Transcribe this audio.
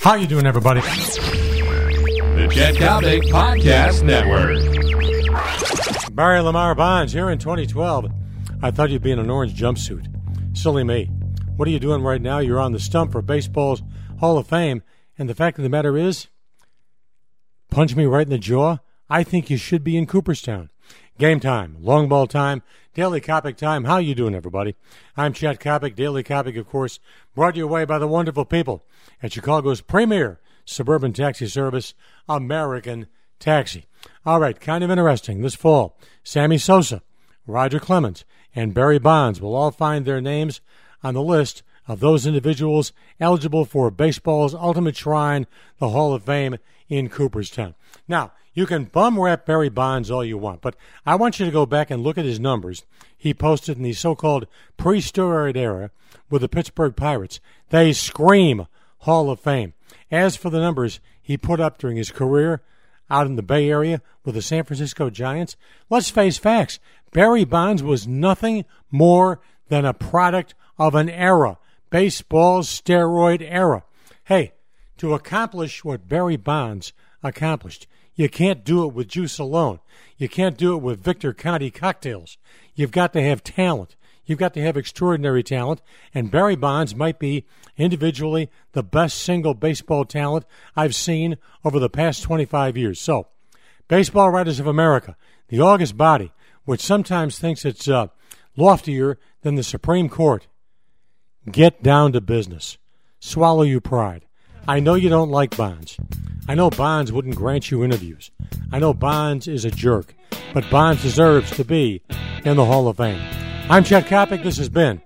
How you doing, everybody? The Chet Coppock Podcast Network. Barry Lamar Bonds here in 2012. I thought you'd be in an orange jumpsuit. Silly me. What are you doing right now? You're on the stump for baseball's Hall of Fame, and the fact of the matter is, punch me right in the jaw. I think you should be in Cooperstown. Game time, long ball time, daily Coppock time. How you doing, everybody? I'm Chet Coppock. Daily Coppock, of course, brought your way by the wonderful people at Chicago's premier suburban taxi service, American Taxi. All right, kind of interesting. This fall, Sammy Sosa, Roger Clemens, and Barry Bonds will all find their names on the list of those individuals eligible for baseball's ultimate shrine, the Hall of Fame in Cooperstown. Now, you can bum rap Barry Bonds all you want, but I want you to go back and look at his numbers he posted in the so called pre steroid era with the Pittsburgh Pirates. They scream Hall of Fame. As for the numbers he put up during his career out in the Bay Area with the San Francisco Giants, let's face facts. Barry Bonds was nothing more than a product of an era, baseball's steroid era. Hey, to accomplish what Barry Bonds accomplished, you can't do it with juice alone. You can't do it with Victor Conte cocktails. You've got to have talent. You've got to have extraordinary talent, and Barry Bonds might be individually the best single baseball talent I've seen over the past 25 years. So, Baseball Writers of America, the august body, which sometimes thinks it's uh, loftier than the Supreme Court, get down to business. Swallow your pride. I know you don't like Bonds. I know Bonds wouldn't grant you interviews. I know Bonds is a jerk, but Bonds deserves to be in the Hall of Fame. I'm Chet Coppock. This has been